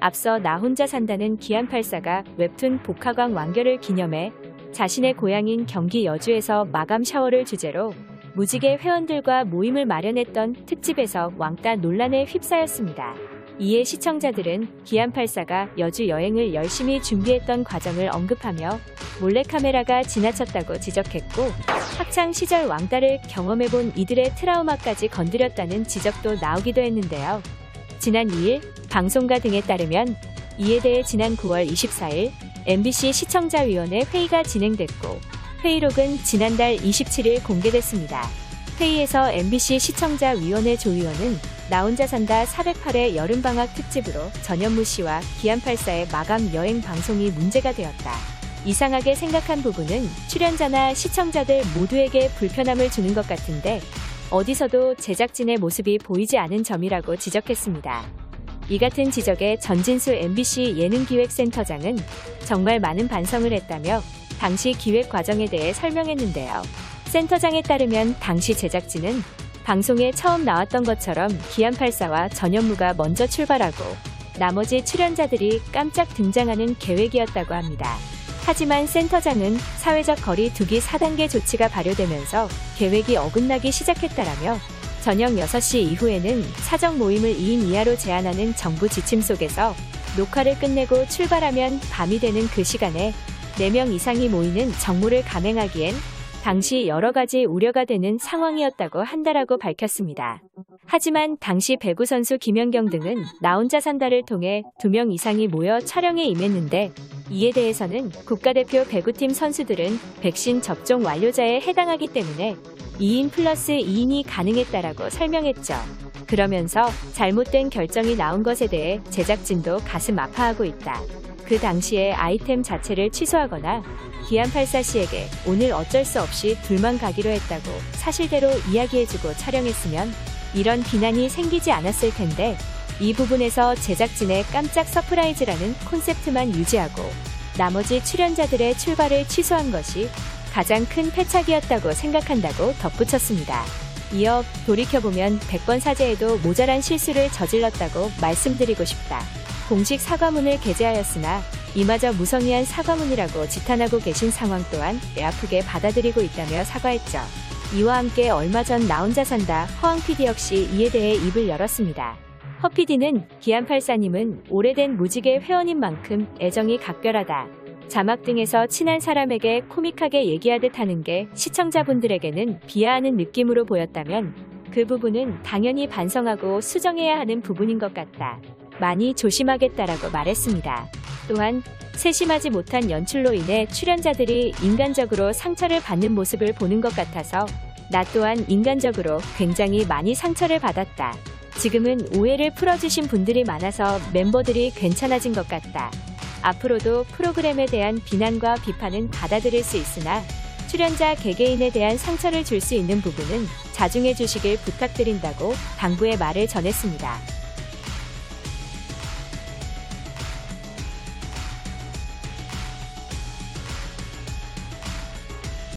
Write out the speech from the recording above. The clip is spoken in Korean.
앞서 나 혼자 산다는 기안84가 웹툰 복화광 완결을 기념해 자신의 고향인 경기 여주에서 마감 샤워를 주제로 무지개 회원들과 모임을 마련했던 특집에서 왕따 논란에 휩싸였습니다. 이에 시청자들은 기안84가 여주 여행을 열심히 준비했던 과정을 언급하며 몰래카메라가 지나쳤다고 지적했고 학창 시절 왕따를 경험해본 이들의 트라우마까지 건드렸다는 지적도 나오기도 했는데요. 지난 2일 방송가 등에 따르면 이에 대해 지난 9월 24일 MBC 시청자위원회 회의가 진행됐고 회의록은 지난달 27일 공개됐습니다. 회의에서 MBC 시청자위원회 조위원은 나 혼자 산다 408회 여름방학 특집으로 전현무 씨와 기안84의 마감 여행 방송이 문제가 되었다. 이상하게 생각한 부분은 출연자나 시청자들 모두에게 불편함을 주는 것 같은데 어디서도 제작진의 모습이 보이지 않은 점이라고 지적했습니다. 이 같은 지적에 전진수 MBC 예능기획센터장은 정말 많은 반성을 했다며 당시 기획 과정에 대해 설명했는데요. 센터장에 따르면 당시 제작진은 방송에 처음 나왔던 것처럼 기안84와 전현무가 먼저 출발하고 나머지 출연자들이 깜짝 등장하는 계획이었다고 합니다. 하지만 센터장은 사회적 거리 두기 4단계 조치가 발효되면서 계획이 어긋나기 시작했다라며 저녁 6시 이후에는 사적 모임을 2인 이하로 제한하는 정부 지침 속에서 녹화를 끝내고 출발하면 밤이 되는 그 시간에 4명 이상이 모이는 정모를 감행하기엔 당시 여러 가지 우려가 되는 상황이었다고 한다라고 밝혔습니다. 하지만 당시 배구 선수 김연경 등은 나 혼자 산다를 통해 2명 이상이 모여 촬영에 임했는데 이에 대해서는 국가대표 배구팀 선수들은 백신 접종 완료자에 해당하기 때문에 2인 플러스 2인이 가능했다라고 설명했죠. 그러면서 잘못된 결정이 나온 것에 대해 제작진도 가슴 아파하고 있다. 그 당시에 아이템 자체를 취소하거나 기안84 씨에게 오늘 어쩔 수 없이 둘만 가기로 했다고 사실대로 이야기해주고 촬영했으면 이런 비난이 생기지 않았을 텐데 이 부분에서 제작진의 깜짝 surprise라는 콘셉트만 유지하고 나머지 출연자들의 출발을 취소한 것이 가장 큰 패착이었다고 생각한다고 덧붙였습니다. 이어 돌이켜보면 100번 사죄에도 모자란 실수를 저질렀다고 말씀드리고 싶다. 공식 사과문을 게재하였으나 이마저 무성의한 사과문이라고 지탄하고 계신 상황 또한 뼈아프게 받아들이고 있다며 사과했죠. 이와 함께 얼마 전 나 혼자 산다 허황 PD 역시 이에 대해 입을 열었습니다. 허 PD는 기안84님은 오래된 무지개 회원인 만큼 애정이 각별하다. 자막 등에서 친한 사람에게 코믹하게 얘기하듯 하는 게 시청자분들에게는 비하하는 느낌으로 보였다면 그 부분은 당연히 반성하고 수정해야 하는 부분인 것 같다. 많이 조심하겠다라고 말했습니다. 또한 세심하지 못한 연출로 인해 출연자들이 인간적으로 상처를 받는 모습을 보는 것 같아서 나 또한 인간적으로 굉장히 많이 상처를 받았다. 지금은 오해를 풀어주신 분들이 많아서 멤버들이 괜찮아진 것 같다. 앞으로도 프로그램에 대한 비난과 비판은 받아들일 수 있으나 출연자 개개인에 대한 상처를 줄 수 있는 부분은 자중해 주시길 부탁드린다고 당부의 말을 전했습니다.